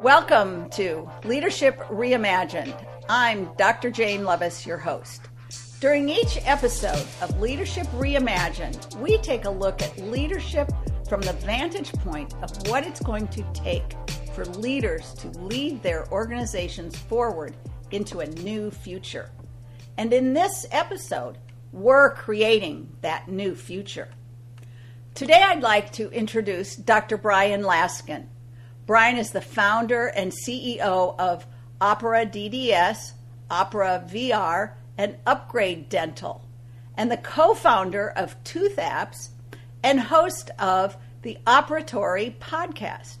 Welcome to Leadership Reimagined. I'm Dr. Jane Levis, your host. During each episode of Leadership Reimagined, we take a look at leadership from the vantage point of what it's going to take for leaders to lead their organizations forward into a new future. And in this episode, we're creating that new future. Today, I'd like to introduce Dr. Brian Laskin. Brian is the founder and CEO of Opera DDS, Opera VR, and Upgrade Dental, and the co founder of Tooth Apps and host of the Operatory podcast.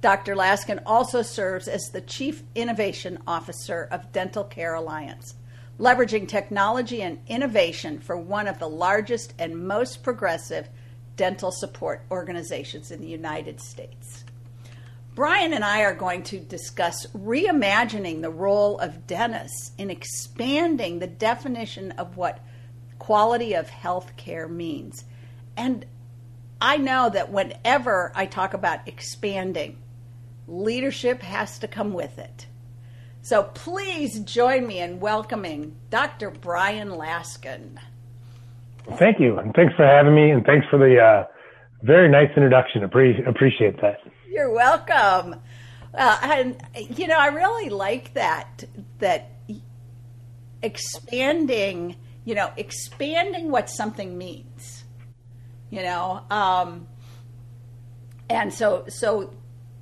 Dr. Laskin also serves as the Chief Innovation Officer of Dental Care Alliance, leveraging technology and innovation for one of the largest and most progressive dental support organizations in the United States. Brian and I are going to discuss reimagining the role of dentists in expanding the definition of what quality of health care means. And I know that whenever I talk about expanding, leadership has to come with it. So please join me in welcoming Dr. Brian Laskin. Thank you, and thanks for having me, and thanks for the uh, very nice introduction. Appre- appreciate that. You're welcome. Uh, and you know, I really like that that expanding. You know, expanding what something means. You know, um, and so so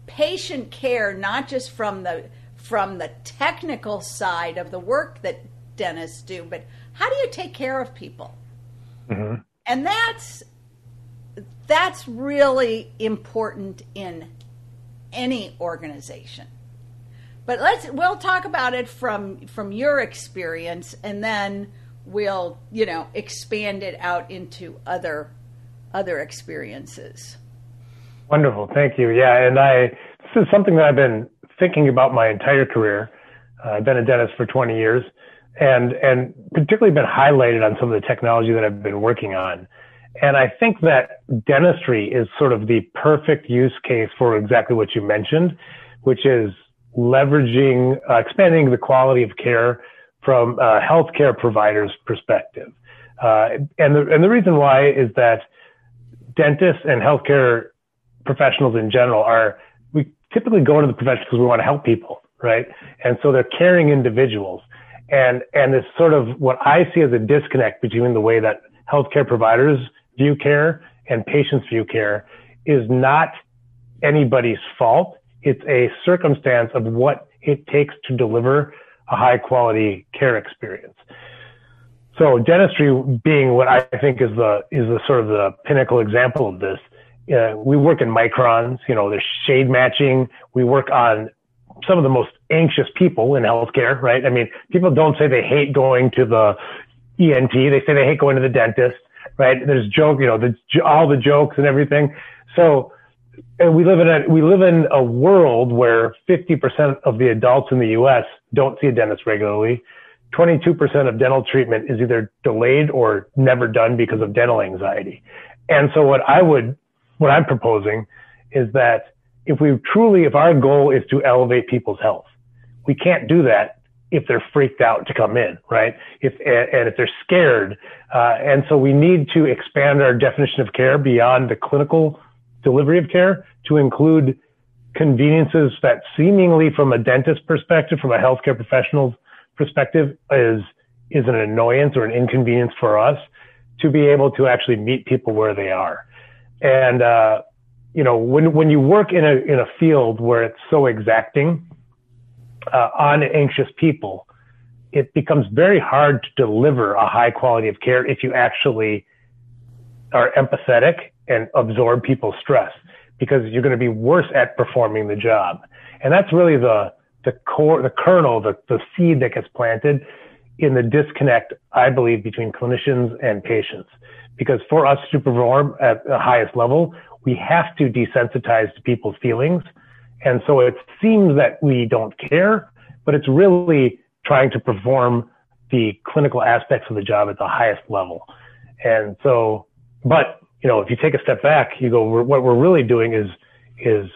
patient care, not just from the from the technical side of the work that dentists do, but how do you take care of people? Mm-hmm. And that's that's really important in any organization. But let's we'll talk about it from from your experience and then we'll, you know, expand it out into other other experiences. Wonderful. Thank you. Yeah, and I this is something that I've been thinking about my entire career. Uh, I've been a dentist for 20 years and and particularly been highlighted on some of the technology that I've been working on. And I think that dentistry is sort of the perfect use case for exactly what you mentioned, which is leveraging, uh, expanding the quality of care from a healthcare provider's perspective. Uh, and the and the reason why is that dentists and healthcare professionals in general are we typically go into the profession because we want to help people, right? And so they're caring individuals. And and this sort of what I see as a disconnect between the way that healthcare providers view care and patients view care is not anybody's fault. It's a circumstance of what it takes to deliver a high quality care experience. So dentistry being what I think is the is the sort of the pinnacle example of this. Uh, we work in microns, you know, there's shade matching. We work on some of the most anxious people in healthcare, right? I mean, people don't say they hate going to the ENT. They say they hate going to the dentist right? There's joke, you know, the, all the jokes and everything. So, and we live in a, we live in a world where 50% of the adults in the U.S. don't see a dentist regularly. 22% of dental treatment is either delayed or never done because of dental anxiety. And so what I would, what I'm proposing is that if we truly, if our goal is to elevate people's health, we can't do that if they're freaked out to come in, right? If and if they're scared, uh, and so we need to expand our definition of care beyond the clinical delivery of care to include conveniences that seemingly, from a dentist perspective, from a healthcare professional's perspective, is is an annoyance or an inconvenience for us to be able to actually meet people where they are, and uh, you know when when you work in a in a field where it's so exacting uh, on anxious people, it becomes very hard to deliver a high quality of care if you actually are empathetic and absorb people's stress because you're going to be worse at performing the job. And that's really the, the core, the kernel, the, the seed that gets planted in the disconnect, I believe, between clinicians and patients. Because for us to perform at the highest level, we have to desensitize to people's feelings and so it seems that we don't care, but it's really trying to perform the clinical aspects of the job at the highest level. And so, but, you know, if you take a step back, you go, what we're really doing is, is,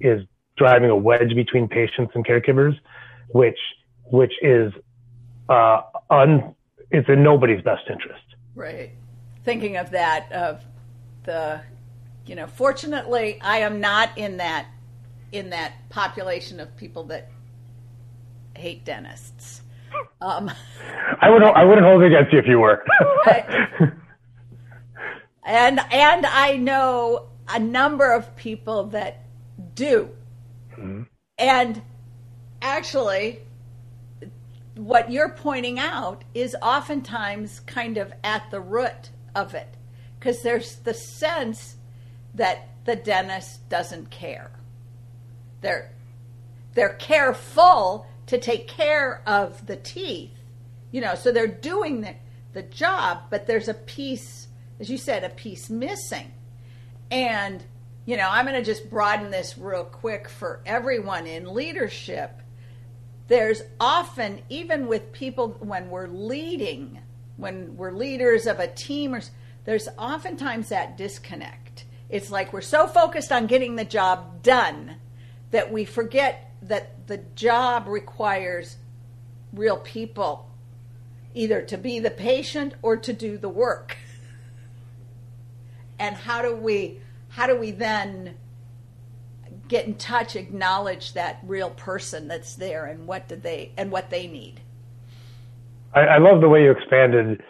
is driving a wedge between patients and caregivers, which which is uh, un it's in nobody's best interest. Right. Thinking of that of the you know, fortunately I am not in that in that population of people that hate dentists. Um, I would I wouldn't hold it against you if you were. I, and and I know a number of people that do. Mm-hmm. And actually, what you're pointing out is oftentimes kind of at the root of it because there's the sense that the dentist doesn't care. They're they're careful to take care of the teeth, you know, so they're doing the, the job, but there's a piece, as you said, a piece missing. And, you know, I'm going to just broaden this real quick for everyone in leadership. There's often, even with people when we're leading, when we're leaders of a team, or, there's oftentimes that disconnect. It's like we're so focused on getting the job done that we forget that the job requires real people either to be the patient or to do the work. And how do we how do we then get in touch acknowledge that real person that's there and what do they and what they need? I, I love the way you expanded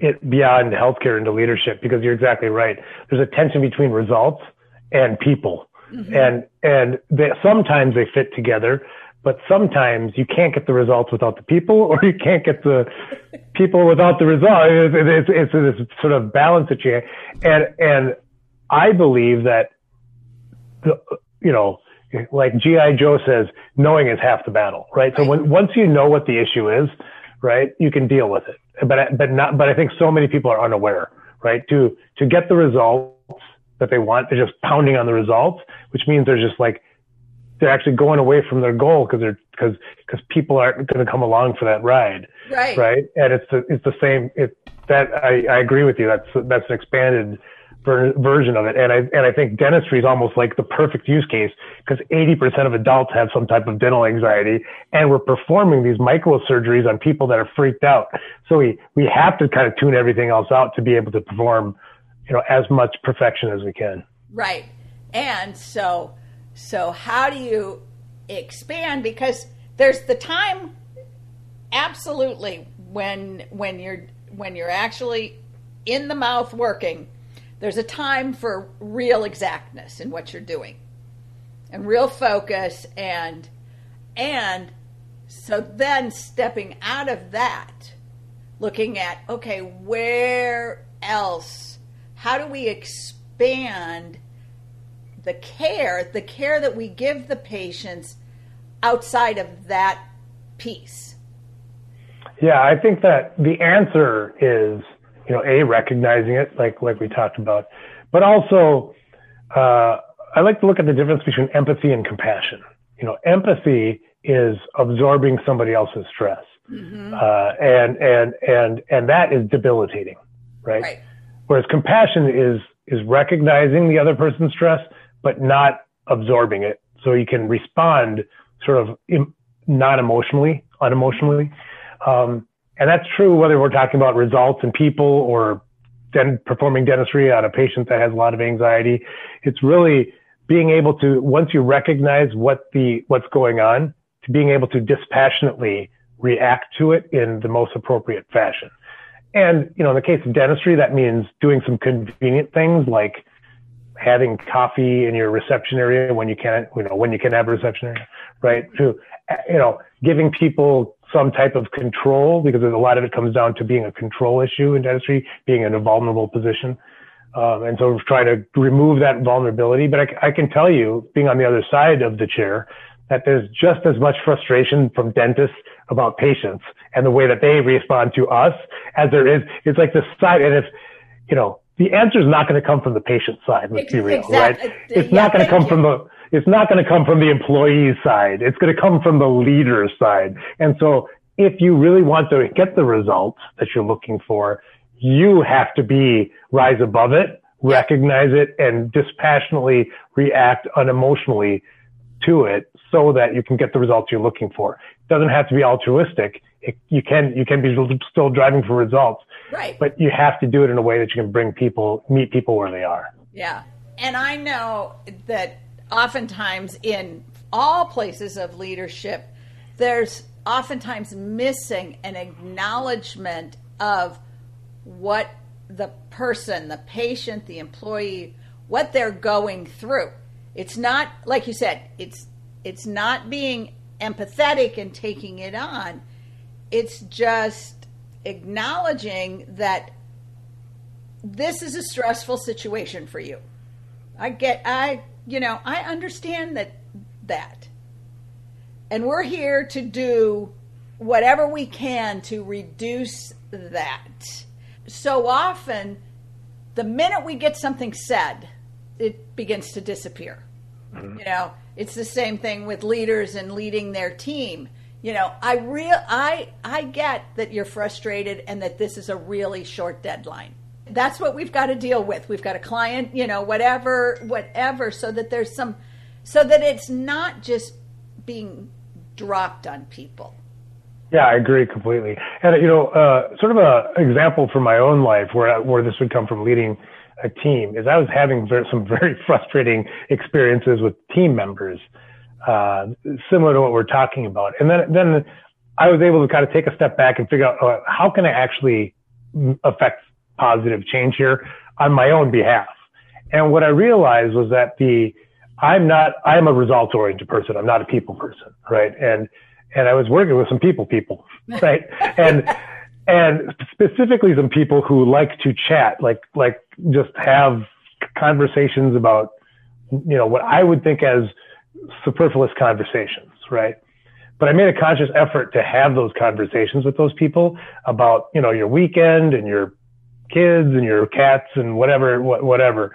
it beyond healthcare into leadership because you're exactly right. There's a tension between results and people mm-hmm. and and they, sometimes they fit together but sometimes you can't get the results without the people, or you can't get the people without the result. It's, it's, it's this sort of balance that you, and and I believe that, the, you know, like GI Joe says, knowing is half the battle, right? So when once you know what the issue is, right, you can deal with it. But but not. But I think so many people are unaware, right? To to get the results that they want, they're just pounding on the results, which means they're just like they're actually going away from their goal because they're because because people aren't going to come along for that ride. Right. Right. And it's the it's the same. It that I, I agree with you. That's that's an expanded ver- version of it. And I and I think dentistry is almost like the perfect use case because 80% of adults have some type of dental anxiety, and we're performing these microsurgeries on people that are freaked out. So we we have to kind of tune everything else out to be able to perform, you know, as much perfection as we can. Right. And so so how do you expand? Because there's the time, absolutely, when when you're when you're actually in the mouth working. There's a time for real exactness in what you're doing, and real focus, and and so then stepping out of that, looking at okay, where else? How do we expand the care, the care that we give the patients outside of that piece? Yeah, I think that the answer is, you know, a recognizing it, like like we talked about, but also uh, I like to look at the difference between empathy and compassion. You know, empathy is absorbing somebody else's stress, mm-hmm. uh, and and and and that is debilitating, right? right? Whereas compassion is is recognizing the other person's stress but not absorbing it. So you can respond sort of not emotionally, unemotionally. Um, and that's true whether we're talking about results in people or then performing dentistry on a patient that has a lot of anxiety. It's really being able to, once you recognize what the, what's going on, to being able to dispassionately react to it in the most appropriate fashion. And, you know, in the case of dentistry, that means doing some convenient things like having coffee in your reception area when you can, you know, when you can have a reception area, right? To, you know, giving people some type of control because a lot of it comes down to being a control issue in dentistry, being in a vulnerable position. Um, and so try to remove that vulnerability. But I, I can tell you, being on the other side of the chair, that there's just as much frustration from dentists about patients and the way that they respond to us as there is. It's like the side, and if, you know, the answer is not going to come from the patient side. Let's be real, exactly. right? Uh, it's yeah, not going to come you. from the it's not going to come from the employee side. It's going to come from the leader side. And so, if you really want to get the results that you're looking for, you have to be rise above it, recognize it, and dispassionately react unemotionally to it so that you can get the results you're looking for. It doesn't have to be altruistic. It, you can you can be still driving for results, right? But you have to do it in a way that you can bring people meet people where they are. Yeah, and I know that oftentimes in all places of leadership, there's oftentimes missing an acknowledgement of what the person, the patient, the employee, what they're going through. It's not like you said, it's it's not being empathetic and taking it on. It's just acknowledging that this is a stressful situation for you. I get I you know, I understand that that. And we're here to do whatever we can to reduce that. So often the minute we get something said, it begins to disappear. Mm-hmm. You know, it's the same thing with leaders and leading their team. You know, I real I I get that you're frustrated and that this is a really short deadline. That's what we've got to deal with. We've got a client, you know, whatever whatever so that there's some so that it's not just being dropped on people. Yeah, I agree completely. And you know, uh, sort of a example from my own life where where this would come from leading a team is I was having some very frustrating experiences with team members, uh, similar to what we're talking about. And then then I was able to kind of take a step back and figure out uh, how can I actually affect positive change here on my own behalf. And what I realized was that the I'm not I'm a results oriented person. I'm not a people person, right? And and I was working with some people people, right? and and specifically some people who like to chat, like like just have conversations about you know what I would think as superfluous conversations, right? But I made a conscious effort to have those conversations with those people about you know your weekend and your kids and your cats and whatever whatever.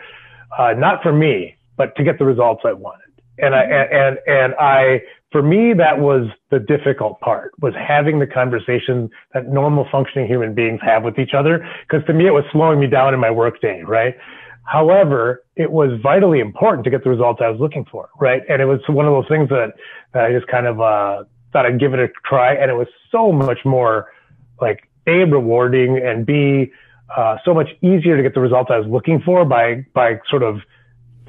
Uh, not for me, but to get the results I wanted. And I and and I for me, that was the difficult part was having the conversation that normal functioning human beings have with each other. Cause to me, it was slowing me down in my workday, right? However, it was vitally important to get the results I was looking for, right? And it was one of those things that, that I just kind of, uh, thought I'd give it a try. And it was so much more like A, rewarding and B, uh, so much easier to get the results I was looking for by, by sort of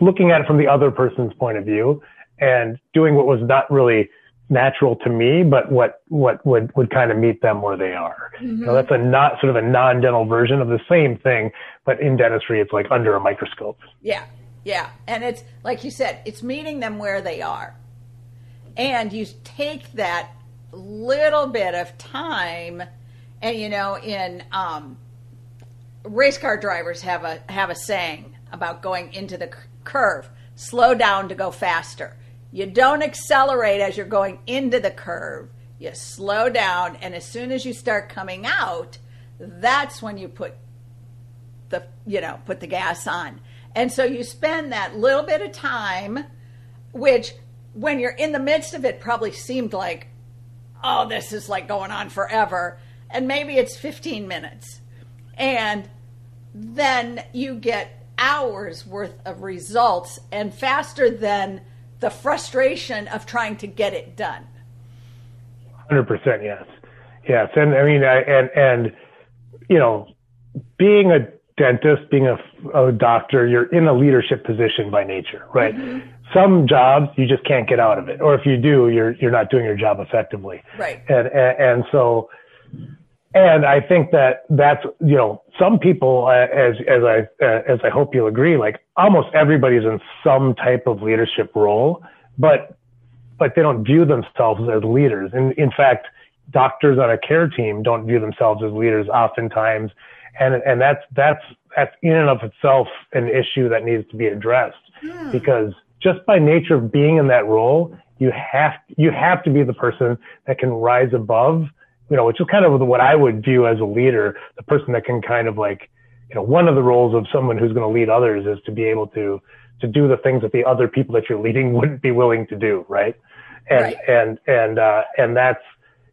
looking at it from the other person's point of view and doing what was not really natural to me, but what, what would, would kind of meet them where they are. Mm-hmm. So that's a not sort of a non-dental version of the same thing, but in dentistry, it's like under a microscope. Yeah. Yeah. And it's like you said, it's meeting them where they are. And you take that little bit of time and, you know, in, um, race car drivers have a, have a saying about going into the curve, slow down to go faster you don't accelerate as you're going into the curve. You slow down, and as soon as you start coming out, that's when you put the you know put the gas on. And so you spend that little bit of time, which when you're in the midst of it probably seemed like, oh, this is like going on forever. And maybe it's 15 minutes. And then you get hours worth of results and faster than the frustration of trying to get it done. Hundred percent, yes, yes, and I mean, I, and and you know, being a dentist, being a, a doctor, you're in a leadership position by nature, right? Mm-hmm. Some jobs you just can't get out of it, or if you do, you're you're not doing your job effectively, right? And and, and so and I think that that's, you know, some people, uh, as, as I, uh, as I hope you'll agree, like almost everybody's in some type of leadership role, but, but they don't view themselves as leaders. And in fact, doctors on a care team don't view themselves as leaders oftentimes. And, and that's, that's, that's in and of itself an issue that needs to be addressed hmm. because just by nature of being in that role, you have, you have to be the person that can rise above you know, which is kind of what I would view as a leader, the person that can kind of like, you know, one of the roles of someone who's going to lead others is to be able to, to do the things that the other people that you're leading wouldn't be willing to do. Right. And, right. and, and, uh, and that's,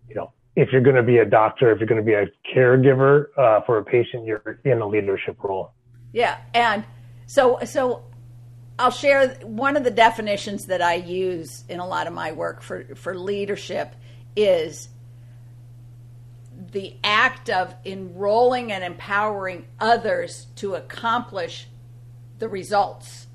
you know, if you're going to be a doctor, if you're going to be a caregiver, uh, for a patient, you're in a leadership role. Yeah. And so, so I'll share one of the definitions that I use in a lot of my work for, for leadership is the act of enrolling and empowering others to accomplish the results.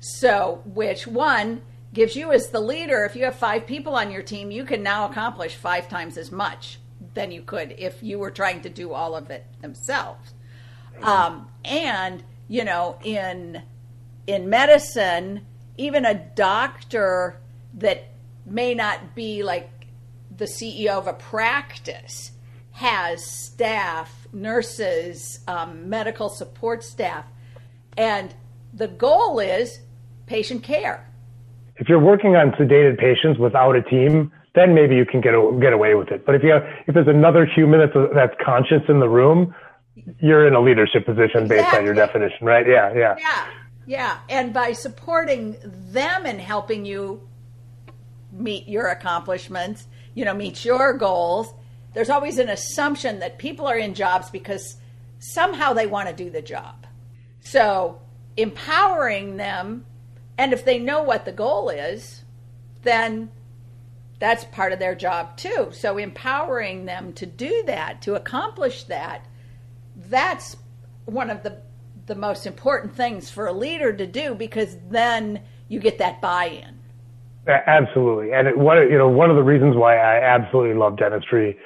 So, which one gives you, as the leader, if you have five people on your team, you can now accomplish five times as much than you could if you were trying to do all of it themselves. Um, and, you know, in in medicine, even a doctor that may not be like the CEO of a practice has staff, nurses, um, medical support staff, and the goal is patient care. If you're working on sedated patients without a team, then maybe you can get get away with it. But if you have, if there's another human that's that's conscious in the room, you're in a leadership position exactly. based on your definition, right? Yeah, yeah, yeah, yeah. And by supporting them and helping you meet your accomplishments, you know, meet your goals there's always an assumption that people are in jobs because somehow they want to do the job. So empowering them, and if they know what the goal is, then that's part of their job too. So empowering them to do that, to accomplish that, that's one of the the most important things for a leader to do because then you get that buy-in. Absolutely, and it, you know one of the reasons why I absolutely love dentistry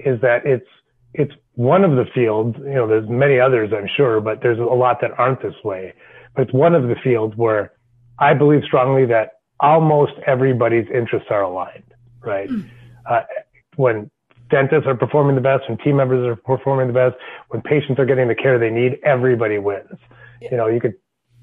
is that it's it's one of the fields. You know, there's many others, I'm sure, but there's a lot that aren't this way. But it's one of the fields where I believe strongly that almost everybody's interests are aligned. Right? Mm. Uh, when dentists are performing the best, when team members are performing the best, when patients are getting the care they need, everybody wins. Yeah. You know, you could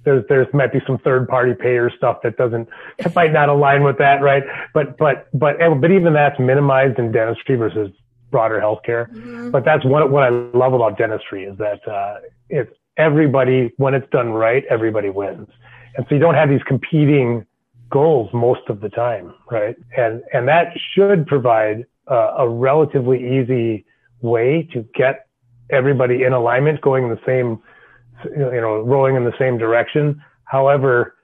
there's there's might be some third party payer stuff that doesn't that might not align with that, right? But but but but even that's minimized in dentistry versus broader healthcare. Mm-hmm. But that's what what I love about dentistry is that uh, it's everybody when it's done right, everybody wins, and so you don't have these competing goals most of the time, right? And and that should provide uh, a relatively easy way to get everybody in alignment, going in the same, you know, rolling in the same direction. However,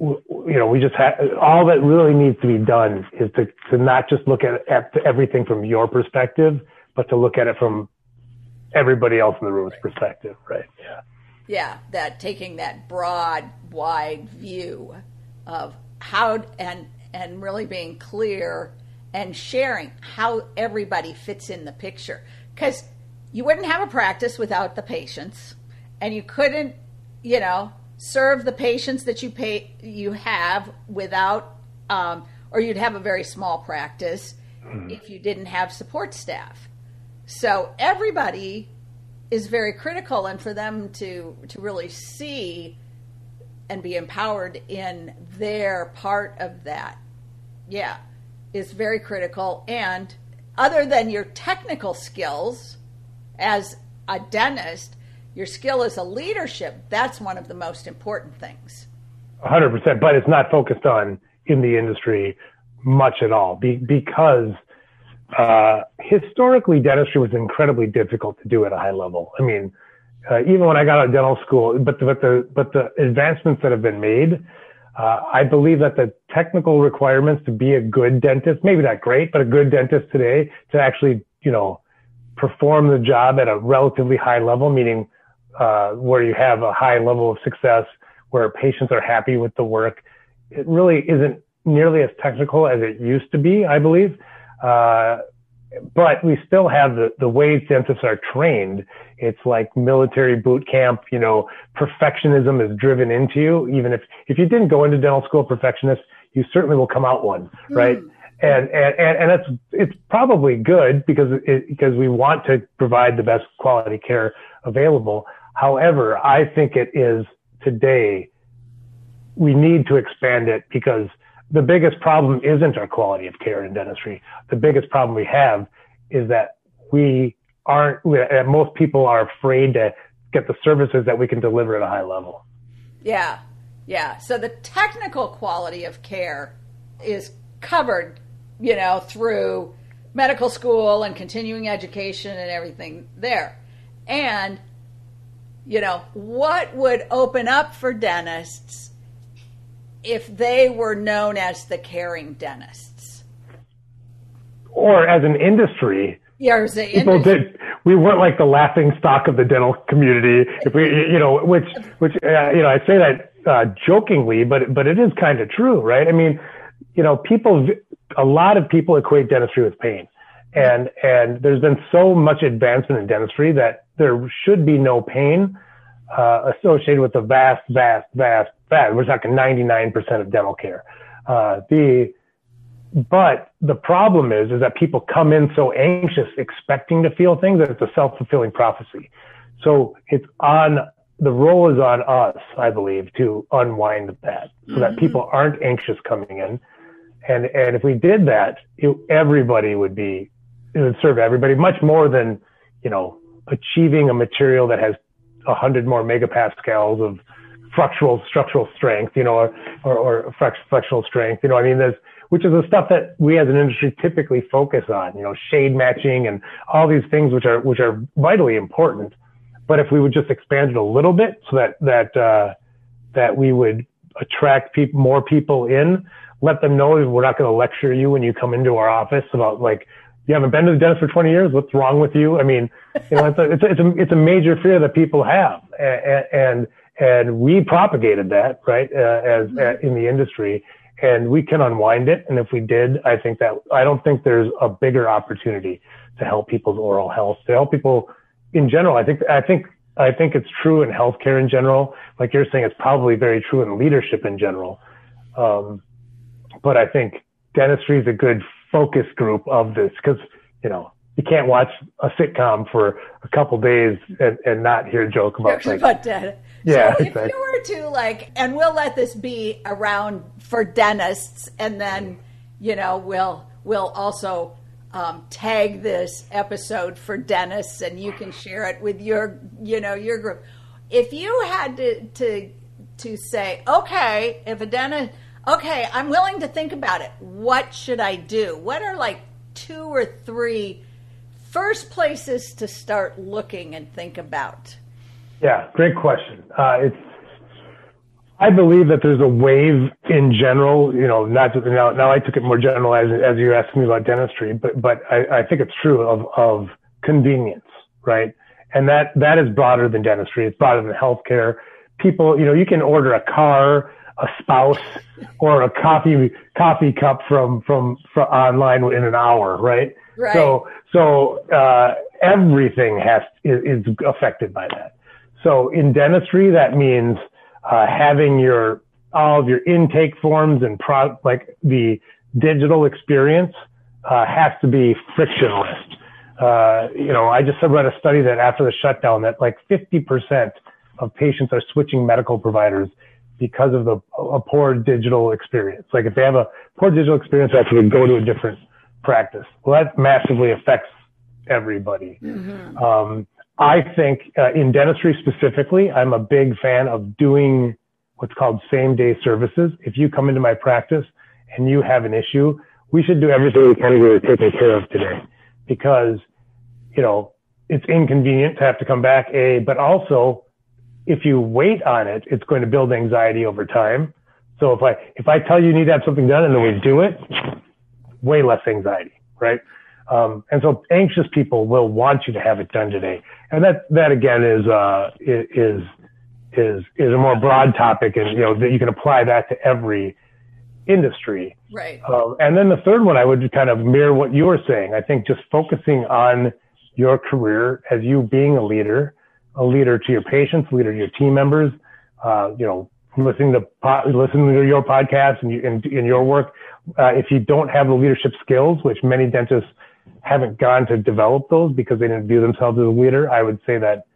you know, we just have all that really needs to be done is to, to not just look at, at everything from your perspective, but to look at it from everybody else in the room's right. perspective, right? Yeah. Yeah, that taking that broad, wide view of how and and really being clear and sharing how everybody fits in the picture because you wouldn't have a practice without the patients and you couldn't you know serve the patients that you pay you have without um, or you'd have a very small practice mm. if you didn't have support staff so everybody is very critical and for them to to really see and be empowered in their part of that yeah is very critical and other than your technical skills as a dentist your skill as a leadership, that's one of the most important things. 100%, but it's not focused on in the industry much at all be, because uh, historically dentistry was incredibly difficult to do at a high level. I mean, uh, even when I got out of dental school, but the, but the, but the advancements that have been made, uh, I believe that the technical requirements to be a good dentist, maybe not great, but a good dentist today to actually, you know, perform the job at a relatively high level, meaning uh, where you have a high level of success, where patients are happy with the work. It really isn't nearly as technical as it used to be, I believe. Uh, but we still have the, the way dentists are trained. It's like military boot camp, you know, perfectionism is driven into you. Even if, if you didn't go into dental school perfectionist, you certainly will come out one, mm. right? And, and, and, it's, it's probably good because it, because we want to provide the best quality care available. However, I think it is today, we need to expand it because the biggest problem isn't our quality of care in dentistry. The biggest problem we have is that we aren't, most people are afraid to get the services that we can deliver at a high level. Yeah. Yeah. So the technical quality of care is covered, you know, through medical school and continuing education and everything there. And you know, what would open up for dentists if they were known as the caring dentists? Or as an industry, yeah, as an people industry. did. We weren't like the laughing stock of the dental community. If we, you know, which, which, uh, you know, I say that uh, jokingly, but but it is kind of true, right? I mean, you know, people, a lot of people equate dentistry with pain, and and there's been so much advancement in dentistry that there should be no pain uh, associated with the vast, vast, vast, vast. We're talking 99% of dental care. Uh, the but the problem is, is that people come in so anxious, expecting to feel things that it's a self-fulfilling prophecy. So it's on the role is on us, I believe, to unwind that so that people aren't anxious coming in. And, and if we did that, it, everybody would be, it would serve everybody much more than, you know, achieving a material that has a hundred more megapascals of structural, structural strength, you know, or, or, or flexural strength. You know, I mean, there's, which is the stuff that we as an industry typically focus on, you know, shade matching and all these things which are, which are vitally important but if we would just expand it a little bit so that, that, uh, that we would attract people, more people in, let them know we're not going to lecture you when you come into our office about like, you haven't been to the dentist for 20 years. What's wrong with you? I mean, you know, it's a, it's a, it's a, it's a major fear that people have. And, and, and we propagated that, right, uh, as, uh, in the industry and we can unwind it. And if we did, I think that I don't think there's a bigger opportunity to help people's oral health, to help people in general, I think, I think, I think it's true in healthcare in general. Like you're saying, it's probably very true in leadership in general. Um, but I think dentistry is a good focus group of this because, you know, you can't watch a sitcom for a couple days and, and not hear a joke about like, about. Yeah, so exactly. if you were to like, and we'll let this be around for dentists, and then you know we'll we'll also um, tag this episode for dentists, and you can share it with your, you know, your group. If you had to to to say, okay, if a dentist, okay, I'm willing to think about it. What should I do? What are like two or three first places to start looking and think about? Yeah, great question. Uh, it's I believe that there's a wave in general, you know, not just, now, now I took it more generalized as you're asking me about dentistry, but, but I, I think it's true of, of convenience, right? And that, that is broader than dentistry. It's broader than healthcare. People, you know, you can order a car, a spouse, or a coffee, coffee cup from, from, from online in an hour, right? Right. So, so, uh, everything has, is, is affected by that. So in dentistry, that means, uh, having your all of your intake forms and pro- like the digital experience uh, has to be frictionless. Uh, you know, I just read a study that after the shutdown, that like 50% of patients are switching medical providers because of the a poor digital experience. Like if they have a poor digital experience, they actually go to a different practice. Well, that massively affects everybody. Mm-hmm. Um, I think uh, in dentistry specifically, I'm a big fan of doing what's called same day services. If you come into my practice and you have an issue, we should do everything we can to get it care of today because, you know, it's inconvenient to have to come back, A, but also if you wait on it, it's going to build anxiety over time. So if I, if I tell you you need to have something done and then we do it, way less anxiety, right? Um, and so anxious people will want you to have it done today. And that, that again is, uh, is, is, is a more broad topic and, you know, that you can apply that to every industry. Right. Um, and then the third one, I would kind of mirror what you were saying. I think just focusing on your career as you being a leader, a leader to your patients, leader to your team members, uh, you know, listening to listening to your podcast and, you, and, and your work. Uh, if you don't have the leadership skills, which many dentists haven't gone to develop those because they didn't view themselves as a leader, I would say that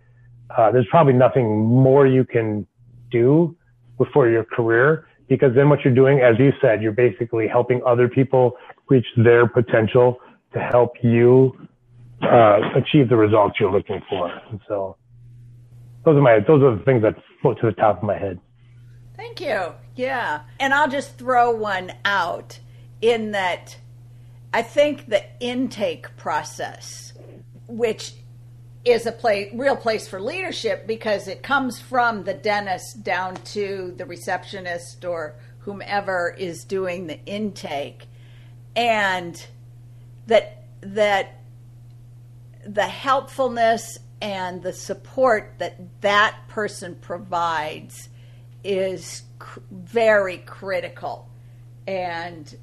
uh, there's probably nothing more you can do for your career because then what you're doing, as you said, you're basically helping other people reach their potential to help you uh, achieve the results you're looking for. And so those are my those are the things that float to the top of my head. Thank you. Yeah, and I'll just throw one out in that I think the intake process, which is a play, real place for leadership because it comes from the dentist down to the receptionist or whomever is doing the intake and that that the helpfulness and the support that that person provides is cr- very critical. And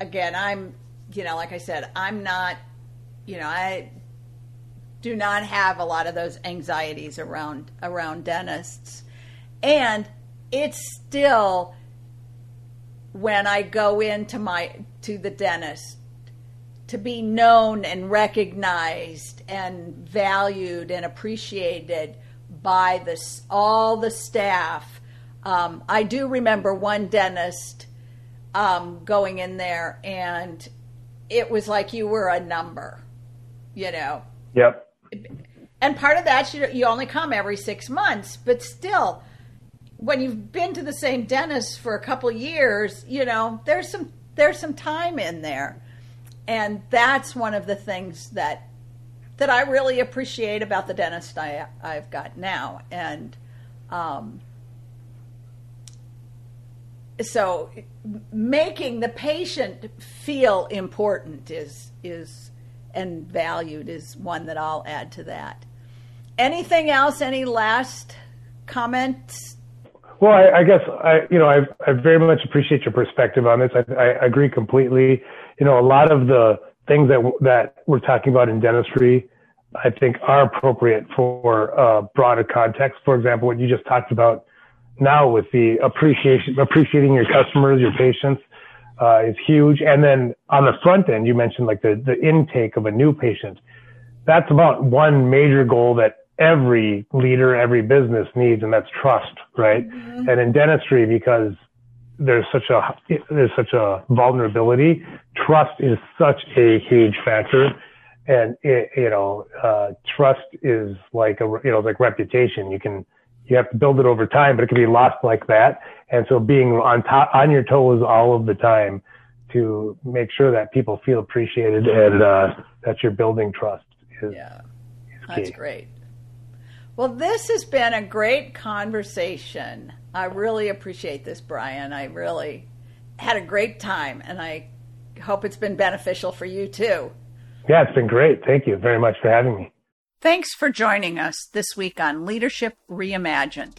again i'm you know like i said i'm not you know i do not have a lot of those anxieties around around dentists. And it's still when i go into my to the dentist to be known and recognized and valued and appreciated by this all the staff. Um, I do remember one dentist um, going in there, and it was like you were a number, you know. Yep. And part of that, you, you only come every six months, but still, when you've been to the same dentist for a couple years, you know, there's some there's some time in there and that's one of the things that that I really appreciate about the dentist I I've got now, and um, so making the patient feel important is is and valued is one that I'll add to that. Anything else? Any last comments? Well, I, I guess I, you know, I, I very much appreciate your perspective on this. I, I agree completely you know, a lot of the things that that we're talking about in dentistry, I think are appropriate for uh, broader context. For example, what you just talked about now with the appreciation, appreciating your customers, your patients, uh, is huge. And then on the front end, you mentioned like the the intake of a new patient. That's about one major goal that every leader, every business needs, and that's trust, right? Mm-hmm. And in dentistry, because there's such a there's such a vulnerability. Trust is such a huge factor, and it, you know, uh, trust is like a you know like reputation. You can you have to build it over time, but it can be lost like that. And so being on top on your toes all of the time to make sure that people feel appreciated and uh, that you're building trust is yeah, is that's great. Well, this has been a great conversation. I really appreciate this, Brian. I really had a great time, and I hope it's been beneficial for you too. Yeah, it's been great. Thank you very much for having me. Thanks for joining us this week on Leadership Reimagined.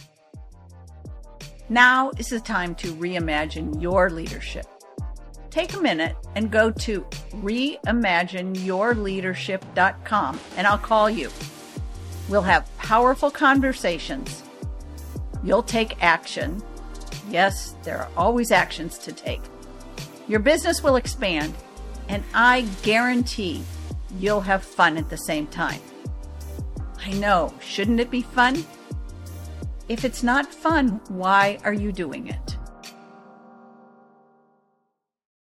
Now is the time to reimagine your leadership. Take a minute and go to reimagineyourleadership.com and I'll call you. We'll have powerful conversations You'll take action. Yes, there are always actions to take. Your business will expand, and I guarantee you'll have fun at the same time. I know, shouldn't it be fun? If it's not fun, why are you doing it?